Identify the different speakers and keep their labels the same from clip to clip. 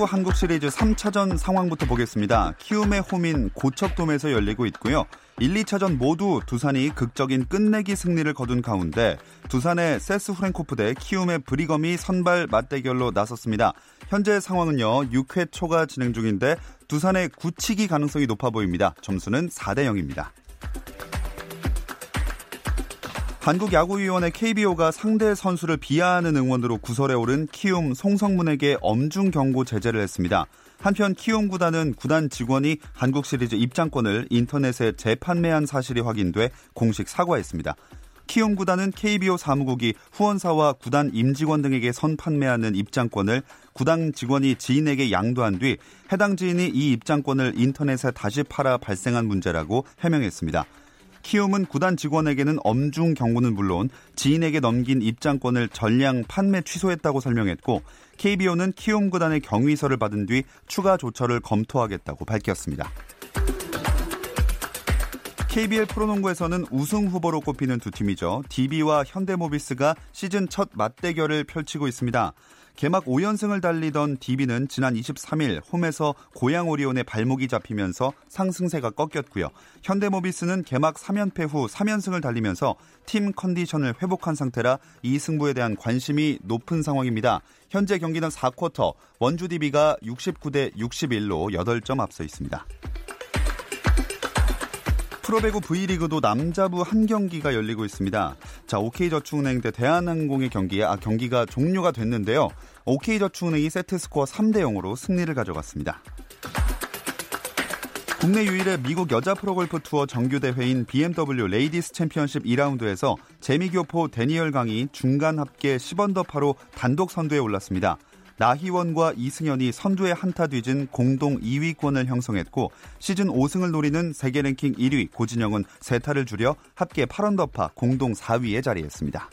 Speaker 1: 프로야구 한국 시리즈 3차전 상황부터 보겠습니다. 키움의 홈인 고척돔에서 열리고 있고요. 1, 2차전 모두 두산이 극적인 끝내기 승리를 거둔 가운데 두산의 세스 후렌코프 대 키움의 브리검이 선발 맞대결로 나섰습니다. 현재 상황은요. 6회 초가 진행 중인데 두산의 굳히기 가능성이 높아 보입니다. 점수는 4대 0입니다. 한국야구위원회 KBO가 상대 선수를 비하하는 응원으로 구설에 오른 키움 송성문에게 엄중 경고 제재를 했습니다. 한편 키움 구단은 구단 직원이 한국 시리즈 입장권을 인터넷에 재판매한 사실이 확인돼 공식 사과했습니다. 키움 구단은 KBO 사무국이 후원사와 구단 임직원 등에게 선 판매하는 입장권을 구단 직원이 지인에게 양도한 뒤 해당 지인이 이 입장권을 인터넷에 다시 팔아 발생한 문제라고 해명했습니다. 키움은 구단 직원에게는 엄중 경고는 물론 지인에게 넘긴 입장권을 전량 판매 취소했다고 설명했고 KBO는 키움 구단의 경위서를 받은 뒤 추가 조처를 검토하겠다고 밝혔습니다. KBL 프로농구에서는 우승 후보로 꼽히는 두 팀이죠. DB와 현대모비스가 시즌 첫 맞대결을 펼치고 있습니다. 개막 5연승을 달리던 DB는 지난 23일 홈에서 고양 오리온의 발목이 잡히면서 상승세가 꺾였고요. 현대모비스는 개막 3연패 후 3연승을 달리면서 팀 컨디션을 회복한 상태라 이 승부에 대한 관심이 높은 상황입니다. 현재 경기는 4쿼터 원주 DB가 69대 61로 8점 앞서 있습니다. 프로배구 V리그도 남자부 한 경기가 열리고 있습니다. 자, OK저축은행 대 대한항공의 경기에 아 경기가 종료가 됐는데요. OK저축은행이 세트 스코어 3대 0으로 승리를 가져갔습니다. 국내 유일의 미국 여자 프로골프 투어 정규 대회인 BMW 레이디스 챔피언십 2라운드에서 재미교포 대니얼 강이 중간 합계 10언더파로 단독 선두에 올랐습니다. 나희원과 이승현이 선두에 한타 뒤진 공동 2위권을 형성했고 시즌 5승을 노리는 세계 랭킹 1위 고진영은 세타를 줄여 합계 8언더파 공동 4위에 자리했습니다.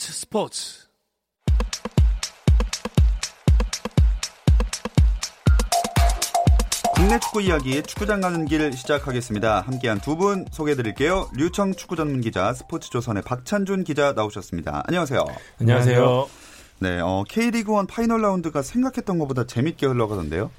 Speaker 2: 스포츠 스포츠.
Speaker 1: 국내 축구 이야기 축구장 가는 길 시작하겠습니다. 함께한 두 분 소개해드릴게요. 류청 축구 전문 기자, 스포츠조선의 박찬준 기자 나오셨습니다. 안녕하세요.
Speaker 3: 안녕하세요.
Speaker 1: 네, 어, K리그1 파이널 라운드가 생각했던 것보다 재밌게 흘러가던데요.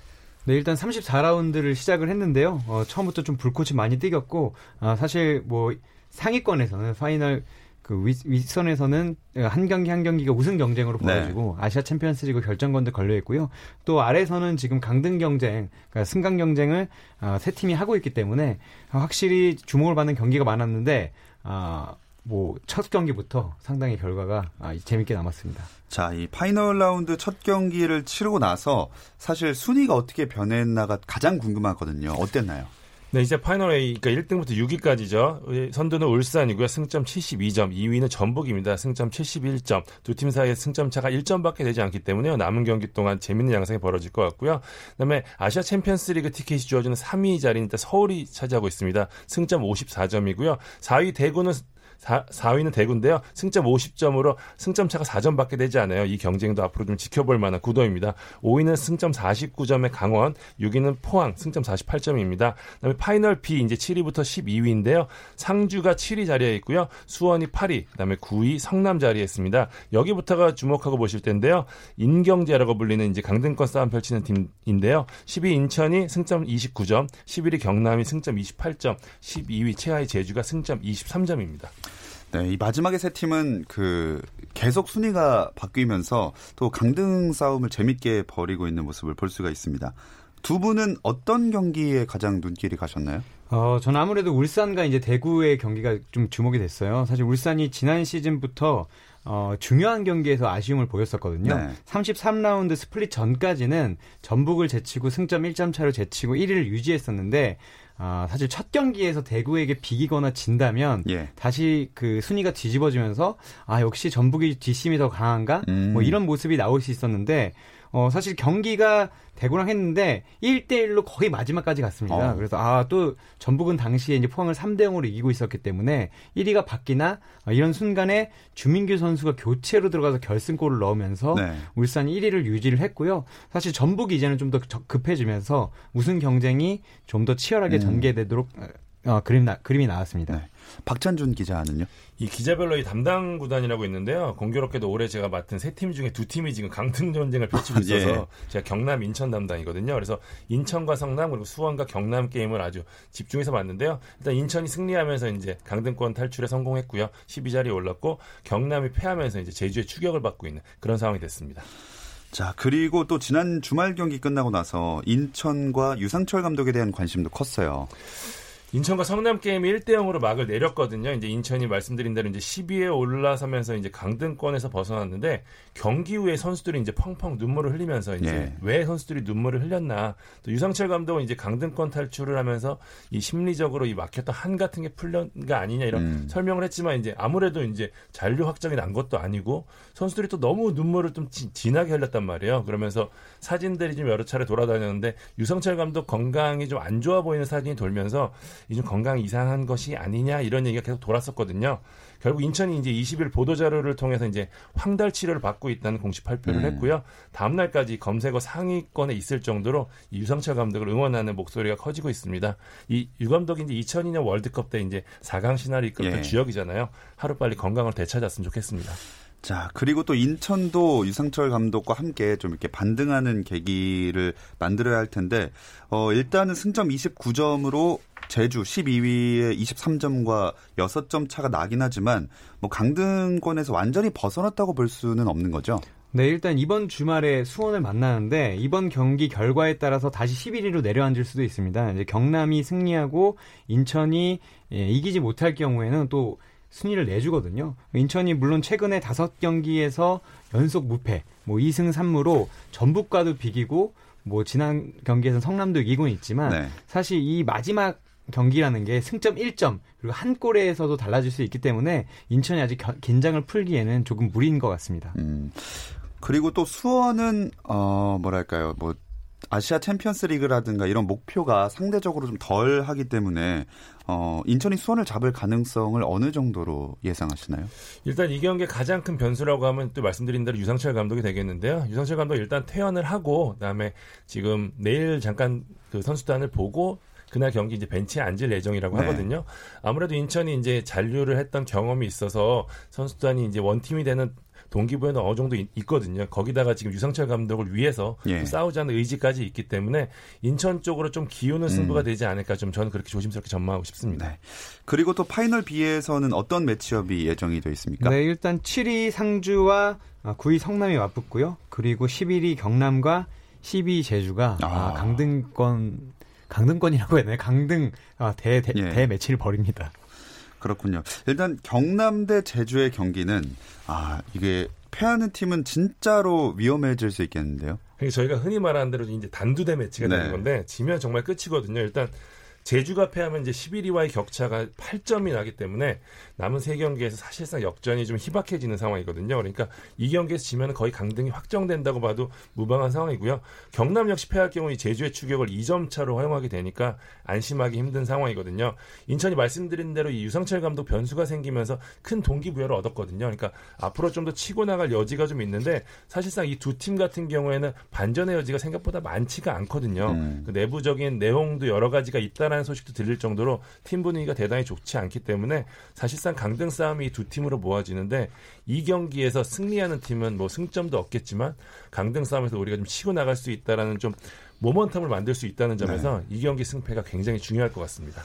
Speaker 3: 네, 일단 34라운드를 시작을 했는데요. 어, 처음부터 좀 불꽃이 많이 튀겼고, 아, 사실 뭐 상위권에서는 파이널 그 윗, 윗선에서는 한 경기 한 경기가 우승 경쟁으로 네. 벌어지고 네. 아시아 챔피언스리그 결정권도 걸려 있고요. 또 아래에서는 지금 강등 경쟁, 그러니까 승강 경쟁을 어, 세 팀이 하고 있기 때문에 확실히 주목을 받는 경기가 많았는데 아, 뭐 첫 경기부터 상당히 결과가 아, 재밌게 났습니다.
Speaker 1: 자, 이 파이널 라운드 첫 경기를 치르고 나서 사실 순위가 어떻게 변했나가 가장 궁금하거든요. 어땠나요?
Speaker 4: 네, 이제 파이널 A, 그러니까 1등부터 6위까지죠. 선두는 울산이고요. 승점 72점. 2위는 전북입니다. 승점 71점. 두 팀 사이의 승점 차가 1점밖에 되지 않기 때문에 남은 경기 동안 재밌는 양상이 벌어질 것 같고요. 그다음에 아시아 챔피언스 리그 티켓이 주어지는 3위 자리는 서울이 차지하고 있습니다. 승점 54점이고요. 4위 대구는 4, 4위는 대구인데요. 승점 50점으로 승점 차가 4점밖에 되지 않아요. 이 경쟁도 앞으로 좀 지켜볼 만한 구도입니다. 5위는 승점 49점의 강원, 6위는 포항 승점 48점입니다. 그다음에 파이널 B 이제 7위부터 12위인데요. 상주가 7위 자리에 있고요. 수원이 8위, 그다음에 9위 성남 자리에 있습니다. 여기부터가 주목하고 보실 텐데요. 인경제라고 불리는 이제 강등권 싸움 펼치는 팀인데요. 10위 인천이 승점 29점, 11위 경남이 승점 28점, 12위 최하위 제주가 승점 23점입니다.
Speaker 1: 네, 이 마지막에 세 팀은 그 계속 순위가 바뀌면서 또 강등 싸움을 재밌게 벌이고 있는 모습을 볼 수가 있습니다. 두 분은 어떤 경기에 가장 눈길이 가셨나요?
Speaker 3: 어, 저는 아무래도 울산과 이제 대구의 경기가 좀 주목이 됐어요. 사실 울산이 지난 시즌부터 어, 중요한 경기에서 아쉬움을 보였었거든요.
Speaker 1: 네.
Speaker 3: 33라운드 스플릿 전까지는 전북을 제치고 승점 1점 차로 제치고 1위를 유지했었는데 아, 사실 첫 경기에서 대구에게 비기거나 진다면
Speaker 1: 예.
Speaker 3: 다시 그 순위가 뒤집어지면서 아 역시 전북이 뒷심이 더 강한가
Speaker 1: 음.
Speaker 3: 뭐 이런 모습이 나올 수 있었는데 어 사실 경기가 대구랑 했는데 1대1로 거의 마지막까지 갔습니다.
Speaker 1: 어.
Speaker 3: 그래서 아 또 전북은 당시에 이제 포항을 3대 0으로 이기고 있었기 때문에 1위가 바뀌나 아, 이런 순간에 주민규 선수가 교체로 들어가서 결승골을 넣으면서
Speaker 1: 네.
Speaker 3: 울산이 1위를 유지를 했고요. 사실 전북이 이제는 좀 더 급해지면서 우승 경쟁이 좀 더 치열하게
Speaker 1: 음.
Speaker 3: 전개되도록 어, 그림 나, 그림이 나왔습니다.
Speaker 1: 네. 박찬준 기자는요?
Speaker 4: 이 기자별로 이 담당 구단이라고 있는데요. 공교롭게도 올해 제가 맡은 세 팀 중에 두 팀이 지금 강등 전쟁을 펼치고
Speaker 1: 예.
Speaker 4: 있어서 제가 경남 인천 담당이거든요. 그래서 인천과 성남 그리고 수원과 경남 게임을 아주 집중해서 봤는데요. 일단 인천이 승리하면서 이제 강등권 탈출에 성공했고요. 12자리에 올랐고 경남이 패하면서 이제 제주의 추격을 받고 있는 그런 상황이 됐습니다.
Speaker 1: 자, 그리고 또 지난 주말 경기 끝나고 나서 인천과 유상철 감독에 대한 관심도 컸어요.
Speaker 4: 인천과 성남 게임이 1대 0으로 막을 내렸거든요. 이제 인천이 말씀드린 대로 이제 10위에 올라서면서 이제 강등권에서 벗어났는데 경기 후에 선수들이 이제 펑펑 눈물을 흘리면서 이제
Speaker 1: 예.
Speaker 4: 왜 선수들이 눈물을 흘렸나. 또 유상철 감독은 이제 강등권 탈출을 하면서 이 심리적으로 이 막혔던 한 같은 게 풀린 게 아니냐 이런
Speaker 1: 음.
Speaker 4: 설명을 했지만 이제 아무래도 이제 잔류 확정이 난 것도 아니고 선수들이 또 너무 눈물을 좀 지- 진하게 흘렸단 말이에요. 그러면서 사진들이 좀 여러 차례 돌아다녔는데 유성철 감독 건강이 좀 안 좋아 보이는 사진이 돌면서 이좀 건강 이상한 것이 아니냐 이런 얘기가 계속 돌았었거든요. 결국 인천이 이제 20일 보도 자료를 통해서 이제 황달 치료를 받고 있다는 공식 발표를
Speaker 1: 음.
Speaker 4: 했고요. 다음 날까지 검색어 상위권에 있을 정도로 이 유성철 감독을 응원하는 목소리가 커지고 있습니다. 이 유 감독이 이제 2002년 월드컵 때 이제 4강 시나리오 이끌었던
Speaker 1: 예.
Speaker 4: 주역이잖아요. 하루 빨리 건강을 되찾았으면 좋겠습니다.
Speaker 1: 자, 그리고 또 인천도 유상철 감독과 함께 좀 이렇게 반등하는 계기를 만들어야 할 텐데, 어, 일단은 승점 29점으로 제주 12위에 23점과 6점 차가 나긴 하지만, 뭐 강등권에서 완전히 벗어났다고 볼 수는 없는 거죠.
Speaker 3: 네, 일단 이번 주말에 수원을 만나는데 이번 경기 결과에 따라서 다시 11위로 내려앉을 수도 있습니다. 이제 경남이 승리하고 인천이 예, 이기지 못할 경우에는 또 순위를 내주거든요. 인천이 물론 최근에 다섯 경기에서 연속 무패, 뭐 2승 3무로 전북과도 비기고 뭐 지난 경기에서 성남도 이기고는 있지만
Speaker 1: 네.
Speaker 3: 사실 이 마지막 경기라는 게 승점 1점 그리고 한 골에서도 달라질 수 있기 때문에 인천이 아직 겨- 긴장을 풀기에는 조금 무리인 것 같습니다.
Speaker 1: 음. 그리고 또 수원은 어 뭐랄까요 뭐 아시아 챔피언스 리그라든가 이런 목표가 상대적으로 좀 덜 하기 때문에 어 인천이 수원을 잡을 가능성을 어느 정도로 예상하시나요?
Speaker 4: 일단 이 경기의 가장 큰 변수라고 하면 또 말씀드린 대로 유상철 감독이 되겠는데요. 유상철 감독 일단 퇴원을 하고 그다음에 지금 내일 잠깐 그 선수단을 보고 그날 경기 이제 벤치에 앉을 예정이라고
Speaker 1: 네.
Speaker 4: 하거든요. 아무래도 인천이 이제 잔류를 했던 경험이 있어서 선수단이 이제 원팀이 되는 동기부여는 어느 정도 있, 거든요 거기다가 지금 유상철 감독을 위해서
Speaker 1: 예.
Speaker 4: 또 싸우자는 의지까지 있기 때문에 인천 쪽으로 좀 기우는 승부가 되지 않을까 좀 저는 그렇게 조심스럽게 전망하고 싶습니다.
Speaker 1: 네. 그리고 또 파이널 B에서는 어떤 매치업이 예정이 되어 있습니까?
Speaker 3: 네, 일단 7위 상주와 아, 9위 성남이 맞붙고요. 그리고 11위 경남과 12위 제주가 아,
Speaker 1: 아.
Speaker 3: 강등권 강등권이라고 해야 되나요? 강등 아, 대, 대,
Speaker 1: 예.
Speaker 3: 대매치를 벌입니다.
Speaker 1: 그렇군요. 일단 경남 대 제주의 경기는 아 이게 패하는 팀은 진짜로 위험해질 수 있겠는데요.
Speaker 4: 그러니까 저희가 흔히 말하는 대로 이제 단두대 매치가
Speaker 1: 네.
Speaker 4: 되는 건데 지면 정말 끝이거든요. 일단 제주가 패하면 이제 11위와의 격차가 8점이 나기 때문에 남은 세 경기에서 사실상 역전이 좀 희박해지는 상황이거든요. 그러니까 이 경기에서 지면 거의 강등이 확정된다고 봐도 무방한 상황이고요. 경남 역시 패할 경우 이 제주의 추격을 2점 차로 허용하게 되니까 안심하기 힘든 상황이거든요. 인천이 말씀드린 대로 이 유상철 감독 변수가 생기면서 큰 동기부여를 얻었거든요. 그러니까 앞으로 좀 더 치고 나갈 여지가 좀 있는데 사실상 이 두 팀 같은 경우에는 반전의 여지가 생각보다 많지가 않거든요.
Speaker 1: 음.
Speaker 4: 그 내부적인 내용도 여러 가지가 있다라는 소식도 들릴 정도로 팀 분위기가 대단히 좋지 않기 때문에 사실상 강등 싸움이 두 팀으로 모아지는데 이 경기에서 승리하는 팀은 뭐 승점도 없겠지만 강등 싸움에서 우리가 좀 치고 나갈 수 있다라는 좀 모먼텀을 만들 수 있다는 점에서 이 경기 승패가 굉장히 중요할 것 같습니다.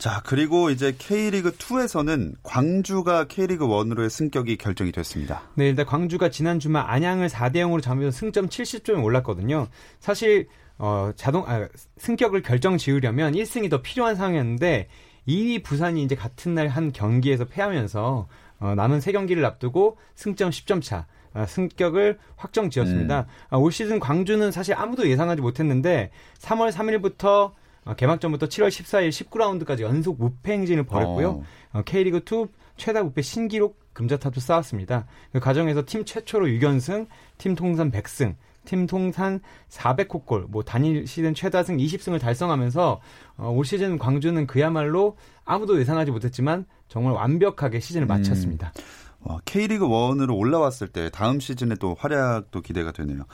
Speaker 1: 자, 그리고 이제 K리그 2에서는 광주가 K리그 1으로의 승격이 결정이 됐습니다.
Speaker 3: 네, 일단 광주가 지난 주말 안양을 4대 0으로 잡으면서 승점 70점이 올랐거든요. 사실 어, 자동 아, 승격을 결정 지으려면 1승이 더 필요한 상황이었는데 2위 부산이 이제 같은 날 한 경기에서 패하면서 어, 남은 세 경기를 앞두고 승점 10점 차 아, 승격을 확정 지었습니다. 아, 올 시즌 광주는 사실 아무도 예상하지 못했는데 3월 3일부터 어, 개막전부터 7월 14일 19라운드까지 연속 무패 행진을 벌였고요.
Speaker 1: 어.
Speaker 3: 어, K리그 2 최다 무패 신기록 금자탑도 쌓았습니다. 그 과정에서 팀 최초로 6연승, 팀 통산 100승, 팀 통산 400홈골, 뭐 단일 시즌 최다승 20승을 달성하면서 어, 올 시즌 광주는 그야말로 아무도 예상하지 못했지만 정말 완벽하게 시즌을 마쳤습니다.
Speaker 1: 와, K리그 1으로 올라왔을 때 다음 시즌에 또 활약도 기대가 되네요.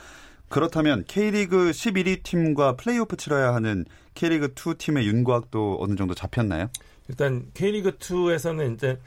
Speaker 1: 그렇다면 K리그 11위 팀과 플레이오프 치러야 하는 K리그 2 팀의 윤곽도 어느 정도 잡혔나요?
Speaker 4: 일단 K리그 2에서는 이제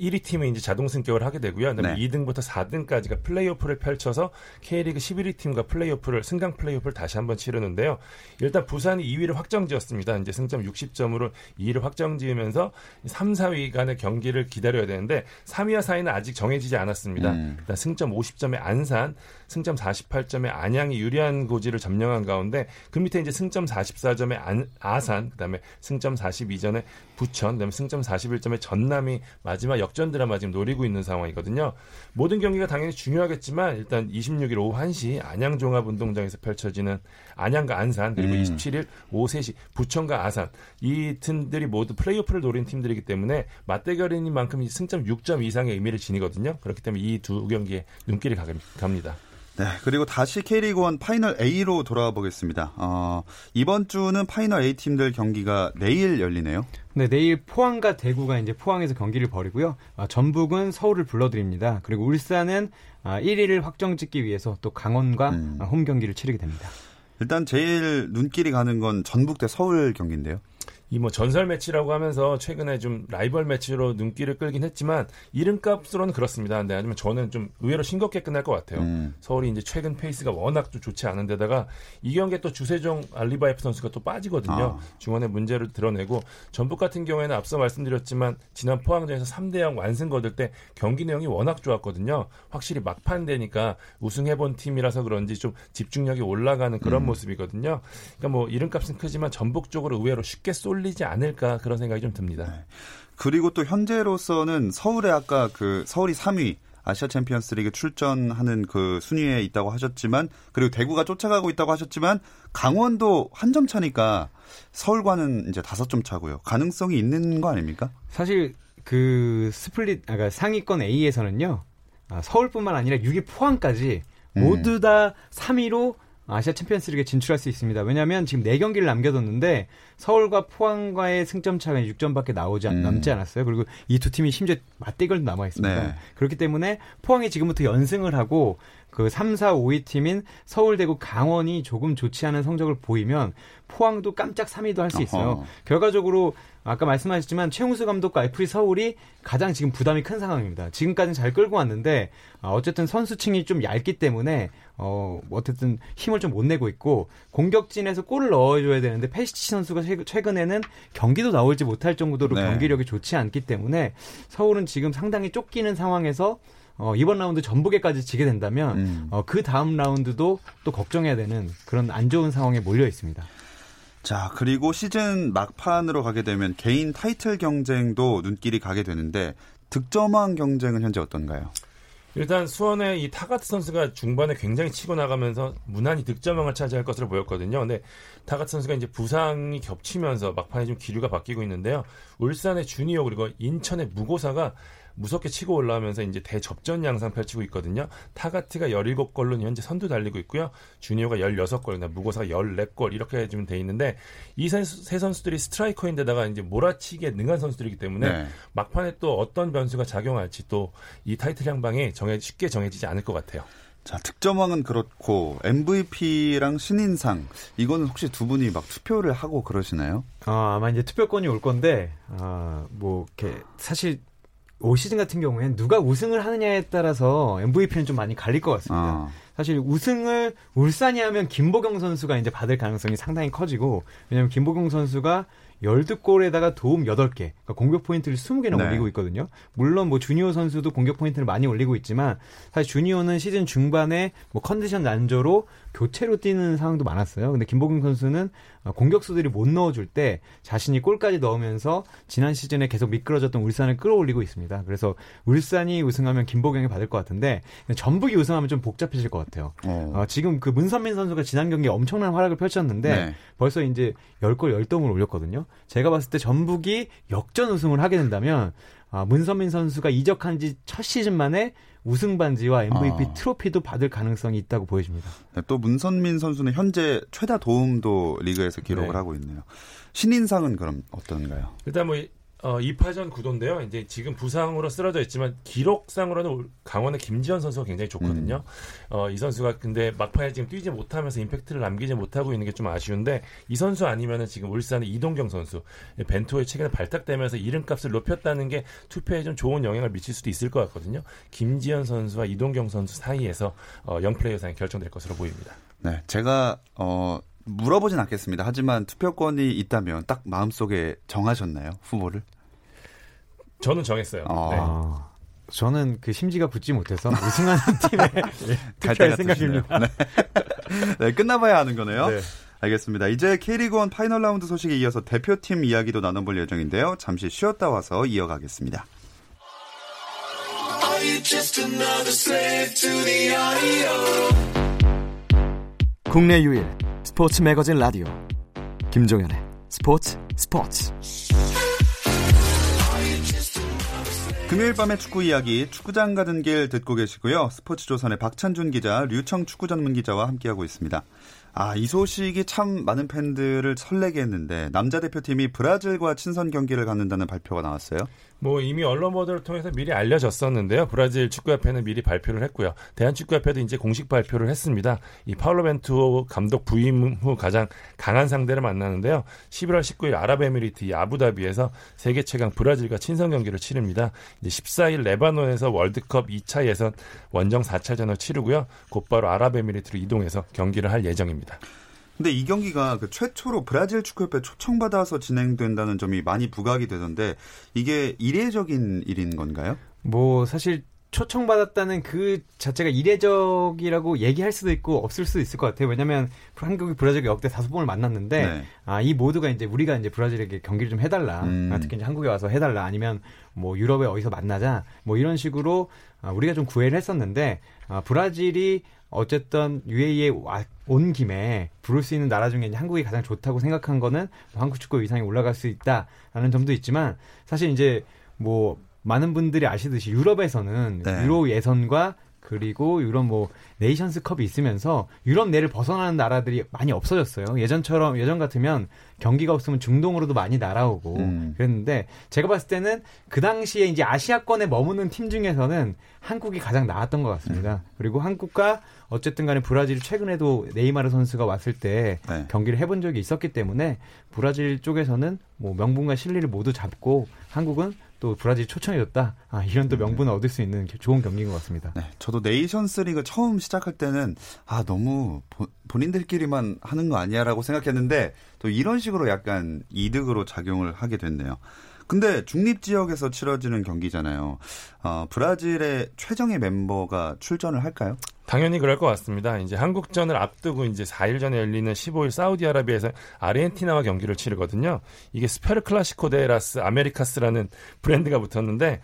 Speaker 4: 1위 팀이 이제 자동 승격을 하게 되고요. 그다음에
Speaker 1: 네.
Speaker 4: 2등부터 4등까지가 플레이오프를 펼쳐서 K리그 11위 팀과 플레이오프를 승강 플레이오프를 다시 한번 치르는데요. 일단 부산이 2위를 확정지었습니다. 이제 승점 60점으로 2위를 확정지으면서 3, 4위 간의 경기를 기다려야 되는데 3위와 4위는 아직 정해지지 않았습니다.
Speaker 1: 음.
Speaker 4: 일단 승점 50점의 안산, 승점 48점의 안양이 유리한 고지를 점령한 가운데 그 밑에 이제 승점 44점의 안, 아산, 그다음에 승점 42점의 부천, 그다음에 승점 41점의 전남이 마지막 역전 드라마 지금 노리고 있는 상황이거든요. 모든 경기가 당연히 중요하겠지만 일단 26일 오후 1시 안양 종합운동장에서 펼쳐지는 안양과 안산 그리고
Speaker 1: 음.
Speaker 4: 27일 오후 3시 부천과 아산 이 팀들이 모두 플레이오프를 노린 팀들이기 때문에 맞대결인 만큼 이 승점 6점 이상의 의미를 지니거든요. 그렇기 때문에 이 두 경기에 눈길이 가- 갑니다.
Speaker 1: 네, 그리고 다시 K리그 1 파이널 A로 돌아와 보겠습니다. 어, 이번 주는 파이널 A 팀들 경기가 내일 열리네요.
Speaker 3: 네, 내일 포항과 대구가 이제 포항에서 경기를 벌이고요. 아, 전북은 서울을 불러들입니다. 그리고 울산은 아, 1위를 확정짓기 위해서 또 강원과
Speaker 1: 음.
Speaker 3: 아, 홈 경기를 치르게 됩니다.
Speaker 1: 일단 제일 눈길이 가는 건 전북 대 서울 경기인데요.
Speaker 4: 이 뭐 전설 매치라고 하면서 최근에 좀 라이벌 매치로 눈길을 끌긴 했지만 이름값으로는 그렇습니다. 근데 하지만 저는 좀 의외로 싱겁게 끝날 것 같아요.
Speaker 1: 음.
Speaker 4: 서울이 이제 최근 페이스가 워낙 또 좋지 않은 데다가 이 경기에 또 주세종 알리바예프 선수가 또 빠지거든요.
Speaker 1: 아.
Speaker 4: 중원의 문제를 드러내고 전북 같은 경우에는 앞서 말씀드렸지만 지난 포항전에서 3대 0 완승 거둘 때 경기 내용이 워낙 좋았거든요. 확실히 막판 되니까 우승해본 팀이라서 그런지 좀 집중력이 올라가는 그런 모습이거든요. 그러니까 뭐 이름값은 크지만 전북 쪽으로 의외로 쉽게 쏠리지 않을까 그런 생각이 좀 듭니다.
Speaker 1: 그리고 또 현재로서는 서울에 아까 그 서울이 3위 아시아 챔피언스 리그 출전하는 그 순위에 있다고 하셨지만 그리고 대구가 쫓아가고 있다고 하셨지만 강원도 한 점 차니까 서울과는 이제 다섯 점 차고요. 가능성이 있는 거 아닙니까?
Speaker 3: 사실 그 스플릿 아, 그러니까 상위권 A에서는요. 아, 서울뿐만 아니라 6위 포항까지
Speaker 1: 음.
Speaker 3: 모두 다 3위로 아시아 챔피언스리그에 진출할 수 있습니다. 왜냐하면 지금 4경기를 남겨뒀는데 서울과 포항과의 승점 차가 6점밖에 나오지 않-
Speaker 1: 음.
Speaker 3: 남지 않았어요. 그리고 이 두 팀이 심지어 맞대결도 남아 있습니다.
Speaker 1: 네.
Speaker 3: 그렇기 때문에 포항이 지금부터 연승을 하고 그 3, 4, 5위 팀인 서울, 대구, 강원이 조금 좋지 않은 성적을 보이면 포항도 깜짝 3위도 할 수 있어요.
Speaker 1: 어허.
Speaker 3: 결과적으로 아까 말씀하셨지만 최용수 감독과 애플이 서울이 가장 지금 부담이 큰 상황입니다. 지금까지는 잘 끌고 왔는데 어, 어쨌든 선수층이 좀 얇기 때문에 어 어쨌든 힘을 좀 못 내고 있고 공격진에서 골을 넣어줘야 되는데 페시치 선수가 최- 최근에는 경기도 나오지 못할 정도로
Speaker 1: 네.
Speaker 3: 경기력이 좋지 않기 때문에 서울은 지금 상당히 쫓기는 상황에서 어, 이번 라운드 전북에까지 지게 된다면
Speaker 1: 음.
Speaker 3: 어, 그 다음 라운드도 또 걱정해야 되는 그런 안 좋은 상황에 몰려 있습니다.
Speaker 1: 자, 그리고 시즌 막판으로 가게 되면 개인 타이틀 경쟁도 눈길이 가게 되는데 득점왕 경쟁은 현재 어떤가요?
Speaker 4: 일단 수원의 이 타가트 선수가 중반에 굉장히 치고 나가면서 무난히 득점왕을 차지할 것으로 보였거든요. 근데 타가트 선수가 이제 부상이 겹치면서 막판에 좀 기류가 바뀌고 있는데요. 울산의 주니어 그리고 인천의 무고사가 무섭게 치고 올라오면서 이제 대접전 양상 펼치고 있거든요. 타가트가 17골로 현재 선두 달리고 있고요. 주니어가 16골, 무고사가 14골 이렇게 좀돼 있는데 이 세 선수들이 스트라이커인데다가 이제 몰아치기에 능한 선수들이기 때문에
Speaker 1: 네.
Speaker 4: 막판에 또 어떤 변수가 작용할지 또 이 타이틀 향방이 정해 쉽게 정해지지 않을 것 같아요.
Speaker 1: 자, 득점왕은 그렇고 MVP랑 신인상 이거는 혹시 두 분이 막 투표를 하고 그러시나요?
Speaker 3: 아, 아마 이제 투표권이 올 건데 아, 뭐 이렇게 사실 올 시즌 같은 경우에는 누가 우승을 하느냐에 따라서 MVP는 좀 많이 갈릴 것 같습니다.
Speaker 1: 아,
Speaker 3: 사실 우승을 울산이 하면 김보경 선수가 이제 받을 가능성이 상당히 커지고 왜냐면 김보경 선수가 12골에다가 도움 8개, 그러니까 공격 포인트를 20개나
Speaker 1: 네.
Speaker 3: 올리고 있거든요. 물론 뭐 주니어 선수도 공격 포인트를 많이 올리고 있지만 사실 주니어는 시즌 중반에 뭐 컨디션 난조로 교체로 뛰는 상황도 많았어요. 근데 김보경 선수는 어, 공격수들이 못 넣어줄 때 자신이 골까지 넣으면서 지난 시즌에 계속 미끄러졌던 울산을 끌어올리고 있습니다. 그래서 울산이 우승하면 김보경이 받을 것 같은데 전북이 우승하면 좀 복잡해질 것 같아요.
Speaker 1: 어.
Speaker 3: 어, 지금 그 문선민 선수가 지난 경기에 엄청난 활약을 펼쳤는데
Speaker 1: 네.
Speaker 3: 벌써 이제 10골 10동을 올렸거든요. 제가 봤을 때 전북이 역전 우승을 하게 된다면 아, 문선민 선수가 이적한 지 첫 시즌 만에 우승 반지와 MVP
Speaker 1: 아.
Speaker 3: 트로피도 받을 가능성이 있다고 보여집니다.
Speaker 1: 네, 또 문선민 선수는 현재 최다 도움도 리그에서 기록을
Speaker 4: 네.
Speaker 1: 하고 있네요. 신인상은 그럼 어떤가요?
Speaker 4: 일단 뭐 어, 2파전 구도인데요. 이제 지금 부상으로 쓰러져 있지만 기록상으로는 올- 강원의 김지현 선수가 굉장히 좋거든요. 어, 이 선수가 근데 막판에 지금 뛰지 못하면서 임팩트를 남기지 못하고 있는 게 좀 아쉬운데 이 선수 아니면은 지금 울산의 이동경 선수 벤투호의 최근에 발탁되면서 이름값을 높였다는 게 투표에 좀 좋은 영향을 미칠 수도 있을 것 같거든요. 김지현 선수와 이동경 선수 사이에서 어, 영플레이어상이 결정될 것으로 보입니다.
Speaker 1: 네, 제가 어 물어보진 않겠습니다. 하지만 투표권이 있다면 딱 마음속에 정하셨나요? 후보를?
Speaker 4: 저는 정했어요.
Speaker 1: 아.
Speaker 4: 네.
Speaker 3: 아, 저는 그 심지가 붙지 못해서 우승하는 팀에
Speaker 1: 갈
Speaker 3: 투표할
Speaker 1: 때가
Speaker 3: 생각입니다.
Speaker 1: 네. 네, 끝나봐야 하는 거네요.
Speaker 3: 네.
Speaker 1: 알겠습니다. 이제 K리그1 파이널 라운드 소식에 이어서 대표팀 이야기도 나눠볼 예정인데요. 잠시 쉬었다 와서 이어가겠습니다.
Speaker 5: 국내 유일 스포츠 매거진 라디오 김종현의 스포츠 스포츠
Speaker 1: 금요일 밤의 축구 이야기 축구장 가는 길 듣고 계시고요. 스포츠조선의 박찬준 기자, 류청 축구 전문 기자와 함께하고 있습니다. 아, 이 소식이 참 많은 팬들을 설레게 했는데 남자 대표팀이 브라질과 친선 경기를 갖는다는 발표가 나왔어요.
Speaker 4: 뭐 이미 언론 보도를 통해서 미리 알려졌었는데요. 브라질 축구협회는 미리 발표를 했고요. 대한축구협회도 이제 공식 발표를 했습니다. 이 파울로 벤투 감독 부임 후 가장 강한 상대를 만나는데요. 11월 19일 아랍에미리트 이 아부다비에서 세계 최강 브라질과 친선 경기를 치릅니다. 이제 14일 레바논에서 월드컵 2차 예선 원정 4차전을 치르고요. 곧바로 아랍에미리트로 이동해서 경기를 할 예정입니다.
Speaker 1: 근데 이 경기가 그 최초로 브라질 축구협회 초청받아서 진행된다는 점이 많이 부각이 되던데 이게 이례적인 일인 건가요?
Speaker 3: 뭐 사실 초청받았다는 그 자체가 이례적이라고 얘기할 수도 있고 없을 수도 있을 것 같아요. 왜냐하면 한국이 브라질과 역대 다섯 번을 만났는데
Speaker 1: 네.
Speaker 3: 아이 모두가 이제 우리가 이제 브라질에게 경기를 좀 해달라.
Speaker 1: 음.
Speaker 3: 아, 특히 이제 한국에 와서 해달라. 아니면 뭐 유럽에 어디서 만나자. 뭐 이런 식으로 아, 우리가 좀 구애를 했었는데 아, 브라질이 어쨌든 UAE에 와, 온 김에 부를 수 있는 나라 중에 한국이 가장 좋다고 생각한 거는 뭐 한국 축구 위상이 올라갈 수 있다라는 점도 있지만 사실 이제 뭐 많은 분들이 아시듯이 유럽에서는
Speaker 1: 네.
Speaker 3: 유로 예선과 그리고 유럽 뭐 네이션스 컵이 있으면서 유럽 내를 벗어나는 나라들이 많이 없어졌어요. 예전처럼 예전 같으면 경기가 없으면 중동으로도 많이 날아오고
Speaker 1: 음.
Speaker 3: 그랬는데 제가 봤을 때는 그 당시에 이제 아시아권에 머무는 팀 중에서는 한국이 가장 나았던 것 같습니다. 그리고 한국과 어쨌든 간에 브라질이 최근에도 네이마르 선수가 왔을 때
Speaker 1: 네.
Speaker 3: 경기를 해본 적이 있었기 때문에 브라질 쪽에서는 뭐 명분과 실리를 모두 잡고 한국은 또 브라질 초청해줬다. 아, 이런 또 명분을 얻을 수 있는 좋은 경기인 것 같습니다.
Speaker 1: 네, 저도 네이션스 리그 처음 시작할 때는 아 너무 보- 본인들끼리만 하는 거 아니야라고 생각했는데 또 이런 식으로 약간 이득으로 작용을 하게 됐네요. 근데 중립 지역에서 치러지는 경기잖아요. 어, 브라질의 최정예 멤버가 출전을 할까요?
Speaker 4: 당연히 그럴 것 같습니다. 이제 한국전을 앞두고 이제 4일 전에 열리는 15일 사우디아라비아에서 아르헨티나와 경기를 치르거든요. 이게 수페르클라시코 데 라스 아메리카스라는 브랜드가 붙었는데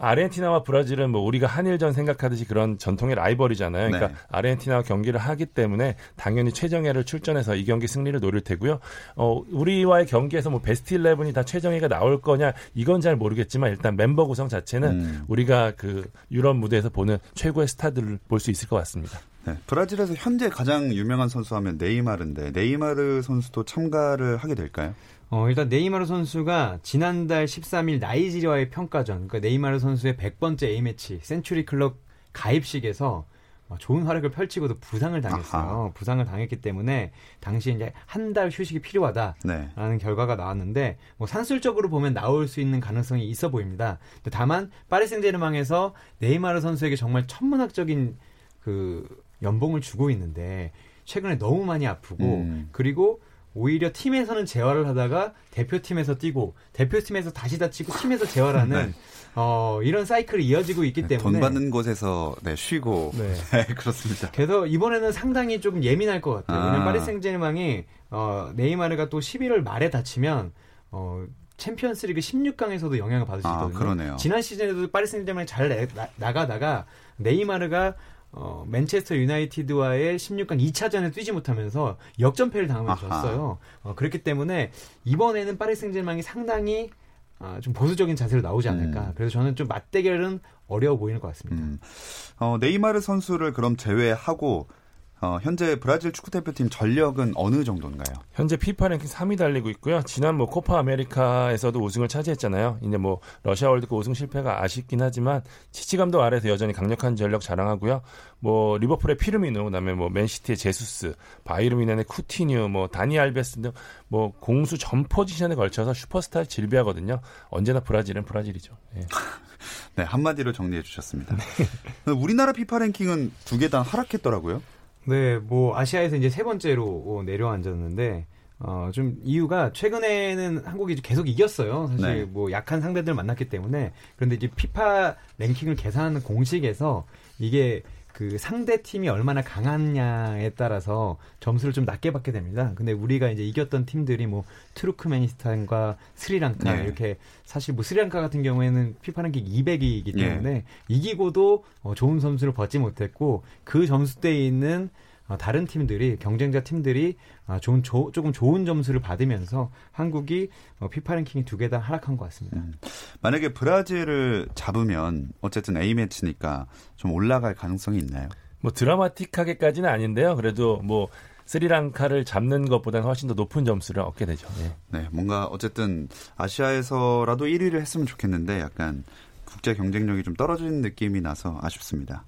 Speaker 4: 아르헨티나와 브라질은 뭐 우리가 한일전 생각하듯이 그런 전통의 라이벌이잖아요. 그러니까
Speaker 1: 네.
Speaker 4: 아르헨티나와 경기를 하기 때문에 당연히 최정예를 출전해서 이 경기 승리를 노릴 테고요. 어, 우리와의 경기에서 뭐 베스트 11이 다 최정예가 나올 거냐 이건 잘 모르겠지만 일단 멤버 구성 자체는
Speaker 1: 음.
Speaker 4: 우리가 그 유럽 무대에서 보는 최고의 스타들을 볼 수 있을 것 같습니다.
Speaker 1: 네, 브라질에서 현재 가장 유명한 선수 하면 네이마르인데 네이마르 선수도 참가를 하게 될까요?
Speaker 3: 어, 일단 네이마르 선수가 지난달 13일 나이지리아의 평가전, 그러니까 네이마르 선수의 100번째 A매치 센츄리 클럽 가입식에서 어, 좋은 활약을 펼치고도 부상을 당했어요.
Speaker 1: 아하.
Speaker 3: 부상을 당했기 때문에 당시 이제 한 달 휴식이 필요하다.
Speaker 1: 네.
Speaker 3: 라는 결과가 나왔는데 뭐 산술적으로 보면 나올 수 있는 가능성이 있어 보입니다. 다만 파리 생제르맹에서 네이마르 선수에게 정말 천문학적인 그 연봉을 주고 있는데 최근에 너무 많이 아프고
Speaker 1: 음.
Speaker 3: 그리고 오히려 팀에서는 재활을 하다가 대표팀에서 뛰고 대표팀에서 다시 다치고 팀에서 재활하는 어, 이런 사이클이 이어지고 있기 때문에
Speaker 1: 네. 돈 받는 곳에서 네, 쉬고
Speaker 3: 네.
Speaker 1: 네, 그렇습니다.
Speaker 3: 그래서 이번에는 상당히 조금 예민할 것 같아요. 왜냐면
Speaker 1: 아.
Speaker 3: 파리 생제르맹이 어, 네이마르가 또 11월 말에 다치면 어, 챔피언스리그 16강에서도 영향을 받을 수
Speaker 1: 아,
Speaker 3: 있거든요.
Speaker 1: 그러네요.
Speaker 3: 지난 시즌에도 파리 생제르맹이 잘 나, 나가다가 네이마르가 어, 맨체스터 유나이티드와의 16강 2차전에 뛰지 못하면서 역전패를 당하면서. 졌어요. 어, 그렇기 때문에 이번에는 파리 생제르맹이 상당히 아, 좀 보수적인 자세로 나오지 않을까.
Speaker 1: 음.
Speaker 3: 그래서 저는 좀 맞대결은 어려워 보이는 것 같습니다.
Speaker 1: 음. 어, 네이마르 선수를 그럼 제외하고 어, 현재 브라질 축구 대표팀 전력은 어느 정도인가요?
Speaker 4: 현재 피파 랭킹 3위 달리고 있고요. 지난 뭐 코파 아메리카에서도 우승을 차지했잖아요. 이제 뭐 러시아 월드컵 우승 실패가 아쉽긴 하지만 치치 감독 아래에서 여전히 강력한 전력 자랑하고요. 뭐 리버풀의 피르미노, 그다음에 뭐 맨시티의 제수스, 바이에른 뮌헨의 쿠티뉴, 뭐 다니 알베스 등 뭐 공수 전 포지션에 걸쳐서 슈퍼스타들 즐비하거든요. 언제나 브라질은 브라질이죠. 예.
Speaker 1: 네, 한마디로 정리해 주셨습니다. 우리나라 피파 랭킹은 두 개 다 하락했더라고요.
Speaker 3: 네, 뭐 아시아에서 이제 세 번째로 어, 내려앉았는데 어, 좀 이유가 최근에는 한국이 계속 이겼어요. 사실
Speaker 1: 네.
Speaker 3: 뭐 약한 상대들 만났기 때문에 그런데 이제 피파 랭킹을 계산하는 공식에서 이게 그 상대 팀이 얼마나 강하냐에 따라서 점수를 좀 낮게 받게 됩니다. 근데 우리가 이제 이겼던 팀들이 뭐 투르크메니스탄과 스리랑카
Speaker 1: 네.
Speaker 3: 이렇게 사실 뭐 스리랑카 같은 경우에는 피파 랭킹 200이기
Speaker 1: 예.
Speaker 3: 때문에 이기고도 어, 좋은 점수를 받지 못했고 그 점수대에 있는 어, 다른 팀들이 경쟁자 팀들이 아, 좋은 조, 조금 좋은 점수를 받으면서 한국이 어, 피파 랭킹이 두 개 다 하락한 것 같습니다.
Speaker 1: 음. 만약에 브라질을 잡으면 어쨌든 A 매치니까 좀 올라갈 가능성이 있나요?
Speaker 4: 뭐 드라마틱하게까지는 아닌데요. 그래도 뭐 스리랑카를 잡는 것보다는 훨씬 더 높은 점수를 얻게 되죠. 예.
Speaker 1: 네, 뭔가 어쨌든 아시아에서라도 1위를 했으면 좋겠는데 약간 국제 경쟁력이 좀 떨어지는 느낌이 나서 아쉽습니다.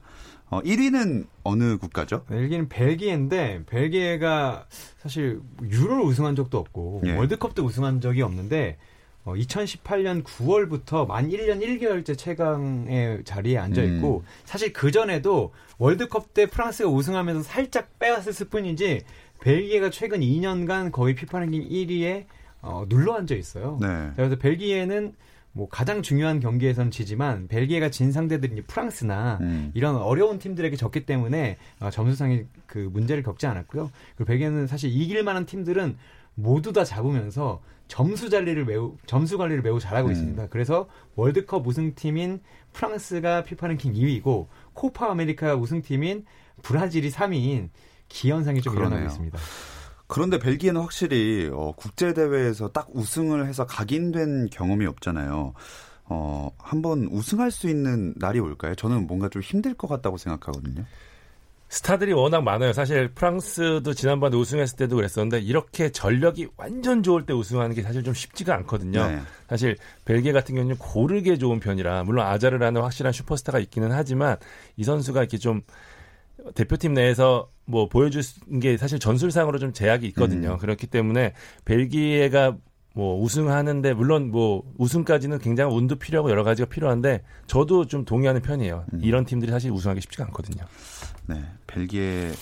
Speaker 1: 어, 1위는 어느 국가죠?
Speaker 3: 벨기에는 벨기에인데 벨기에가 사실 유로를 우승한 적도 없고
Speaker 1: 예.
Speaker 3: 월드컵도 우승한 적이 없는데 어, 2018년 9월부터 만 1년 1개월째 최강의 자리에 앉아 있고
Speaker 1: 음.
Speaker 3: 사실 그 전에도 월드컵 때 프랑스가 우승하면서 살짝 빼앗을 뿐이지 벨기에가 최근 2년간 거의 피파 랭킹 1위에 어, 눌러 앉아 있어요.
Speaker 1: 네.
Speaker 3: 그래서 벨기에는 뭐 가장 중요한 경기에선 지지만 벨기에가 진 상대들이 프랑스나
Speaker 1: 음.
Speaker 3: 이런 어려운 팀들에게 졌기 때문에 어, 점수상의 그 문제를 겪지 않았고요. 그리고 벨기에는 사실 이길 만한 팀들은 모두 다 잡으면서 점수 관리를 매우 점수 관리를 매우 잘하고
Speaker 1: 음.
Speaker 3: 있습니다. 그래서 월드컵 우승팀인 프랑스가 피파 랭킹 2위고 코파 아메리카 우승팀인 브라질이 3위인 기현상이 좀
Speaker 1: 그러네요.
Speaker 3: 일어나고 있습니다.
Speaker 1: 그런데 벨기에는 확실히 어, 국제 대회에서 딱 우승을 해서 각인된 경험이 없잖아요. 어, 한번 우승할 수 있는 날이 올까요? 저는 뭔가 좀 힘들 것 같다고 생각하거든요.
Speaker 4: 스타들이 워낙 많아요. 사실 프랑스도 지난번에 우승했을 때도 그랬었는데 이렇게 전력이 완전 좋을 때 우승하는 게 사실 좀 쉽지가 않거든요.
Speaker 1: 네.
Speaker 4: 사실 벨기에 같은 경우는 고르게 좋은 편이라 물론 아자르라는 확실한 슈퍼스타가 있기는 하지만 이 선수가 이렇게 좀 대표팀 내에서 뭐 보여줄 게 사실 전술상으로 좀 제약이 있거든요.
Speaker 1: 음.
Speaker 4: 그렇기 때문에 벨기에가 뭐 우승하는데 물론 뭐 우승까지는 굉장히 운도 필요하고 여러 가지가 필요한데 저도 좀 동의하는 편이에요.
Speaker 1: 음.
Speaker 4: 이런 팀들이 사실 우승하기 쉽지가 않거든요.
Speaker 1: 네, 벨기에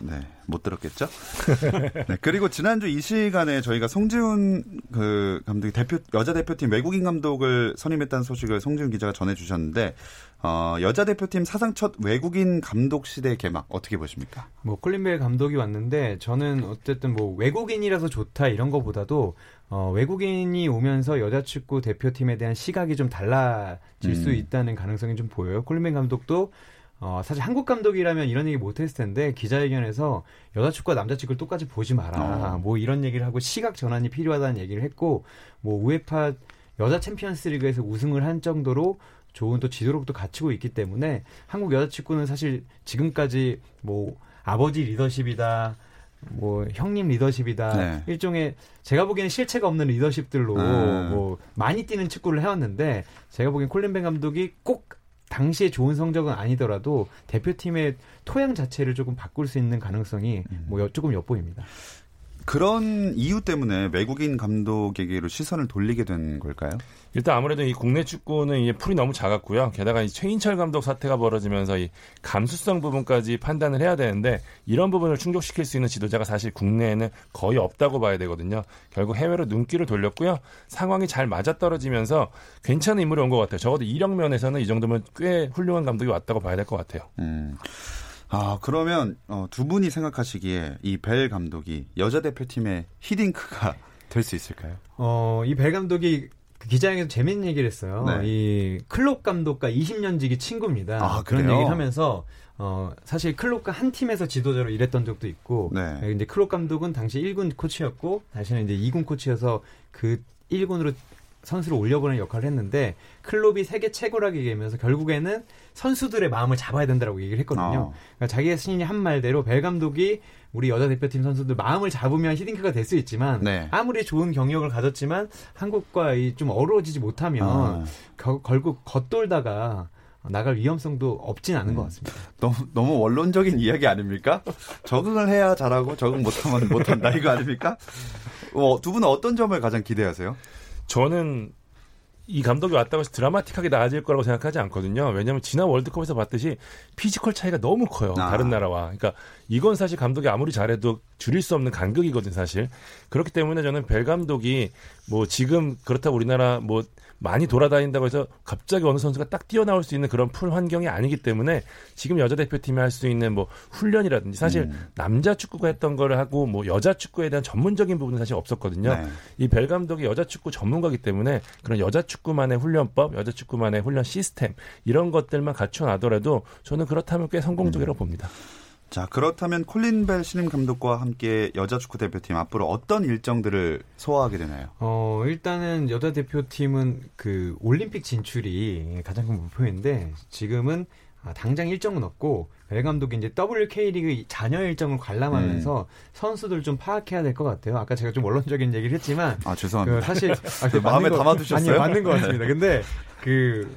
Speaker 1: 네, 못 들었겠죠? 네, 그리고 지난주 이 시간에 저희가 송지훈 그 감독이 대표 여자 대표팀 외국인 감독을 선임했다는 소식을 송지훈 기자가 전해 주셨는데 어, 여자 대표팀 사상 첫 외국인 감독 시대 개막 어떻게 보십니까?
Speaker 3: 뭐 콜린벨 감독이 왔는데 저는 어쨌든 뭐 외국인이라서 좋다 이런 거보다도 어, 외국인이 오면서 여자 축구 대표팀에 대한 시각이 좀 달라질 음. 수 있다는 가능성이 좀 보여요. 콜린벨 감독도 어, 사실 한국 감독이라면 이런 얘기 못 했을 텐데 기자회견에서 여자 축구와 남자 축구를 똑같이 보지 마라. 어. 뭐 이런 얘기를 하고 시각 전환이 필요하다는 얘기를 했고 뭐 우에파 여자 챔피언스 리그에서 우승을 한 정도로 좋은 또 지도력도 갖추고 있기 때문에 한국 여자 축구는 사실 지금까지 뭐 아버지 리더십이다. 뭐 형님 리더십이다 네. 일종의 제가 보기에는 실체가 없는 리더십들로 음. 뭐 많이 뛰는 축구를 해왔는데 제가 보기엔 콜린 벨 감독이 꼭 당시에 좋은 성적은 아니더라도 대표팀의 토양 자체를 조금 바꿀 수 있는 가능성이 음. 뭐 조금 엿보입니다.
Speaker 1: 그런 이유 때문에 외국인 감독에게로 시선을 돌리게 된 걸까요?
Speaker 4: 일단 아무래도 이 국내 축구는 이제 풀이 너무 작았고요. 게다가 이 최인철 감독 사태가 벌어지면서 이 감수성 부분까지 판단을 해야 되는데 이런 부분을 충족시킬 수 있는 지도자가 사실 국내에는 거의 없다고 봐야 되거든요. 결국 해외로 눈길을 돌렸고요. 상황이 잘 맞아떨어지면서 괜찮은 인물이 온 것 같아요. 적어도 이력 면에서는 이 정도면 꽤 훌륭한 감독이 왔다고 봐야 될 것 같아요. 음.
Speaker 1: 아, 그러면 어, 두 분이 생각하시기에 이 벨 감독이 여자 대표팀의 히딩크가 될 수 있을까요?
Speaker 3: 어, 이 벨 감독이 그 기자회견에서 재밌는 얘기를 했어요. 네. 이 클롭 감독과 20년 지기 친구입니다. 아, 그런 얘기를 하면서 어, 사실 클롭과 한 팀에서 지도자로 일했던 적도 있고, 네. 이제 클롭 감독은 당시 1군 코치였고, 다시는 이제 2군 코치여서 그 1군으로 선수를 올려보는 역할을 했는데 클롭이 세계 최고라고 얘기하면서 결국에는 선수들의 마음을 잡아야 된다고 얘기를 했거든요. 어. 그러니까 자기 자신이 한 말대로 벨 감독이 우리 여자 대표팀 선수들 마음을 잡으면 히딩크가 될 수 있지만 네. 아무리 좋은 경력을 가졌지만 한국과 좀 어우러지지 못하면 어. 겨, 결국 겉돌다가 나갈 위험성도 없진 않은 음. 것 같습니다.
Speaker 1: 너무 너무 원론적인 이야기 아닙니까? 적응을 해야 잘하고 적응 못하면 못한다 이거 아닙니까? 어, 두 분은 어떤 점을 가장 기대하세요?
Speaker 4: 저는 이 감독이 왔다고 해서 드라마틱하게 나아질 거라고 생각하지 않거든요. 왜냐하면 지난 월드컵에서 봤듯이 피지컬 차이가 너무 커요. 아. 다른 나라와. 그러니까 이건 사실 감독이 아무리 잘해도 줄일 수 없는 간극이거든 사실. 그렇기 때문에 저는 벨 감독이 뭐 지금 그렇다고 우리나라 뭐 많이 돌아다닌다고 해서 갑자기 어느 선수가 딱 튀어나올 수 있는 그런 풀 환경이 아니기 때문에 지금 여자 대표팀이 할 수 있는 뭐 훈련이라든지 사실 음. 남자 축구가 했던 거를 하고 뭐 여자 축구에 대한 전문적인 부분은 사실 없었거든요. 네. 이벨 감독이 여자 축구 전문가기 때문에 그런 여자 축구만의 훈련법, 여자 축구만의 훈련 시스템 이런 것들만 갖춰 놔더라도 저는 그렇다면 꽤 성공적이라고 음. 봅니다.
Speaker 1: 자, 그렇다면 콜린 벨 신임 감독과 함께 여자 축구 대표팀 앞으로 어떤 일정들을 소화하게 되나요?
Speaker 3: 어, 일단은 여자 대표팀은 그 올림픽 진출이 가장 큰 목표인데 지금은 아, 당장 일정은 없고 벨 감독이 이제 WK리그 자녀 일정을 관람하면서 음. 선수들 좀 파악해야 될 것 같아요. 아까 제가 좀 원론적인 얘기를 했지만
Speaker 1: 아 죄송합니다.
Speaker 3: 그 사실
Speaker 1: 아, 그 마음에 담아두셨어요?
Speaker 3: 아니 맞는 것 같습니다. 근데 그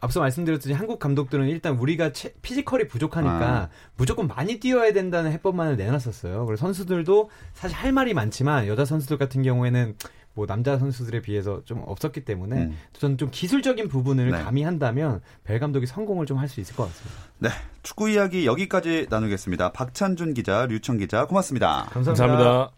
Speaker 3: 앞서 말씀드렸듯이 한국 감독들은 일단 우리가 체, 피지컬이 부족하니까 아. 무조건 많이 뛰어야 된다는 해법만을 내놨었어요. 그래서 선수들도 사실 할 말이 많지만 여자 선수들 같은 경우에는 뭐 남자 선수들에 비해서 좀 없었기 때문에 음. 저는 좀 기술적인 부분을 네. 가미한다면 벨 감독이 성공을 좀 할 수 있을 것 같습니다.
Speaker 1: 네, 축구 이야기 여기까지 나누겠습니다. 박찬준 기자, 류청 기자, 고맙습니다.
Speaker 3: 감사합니다. 감사합니다.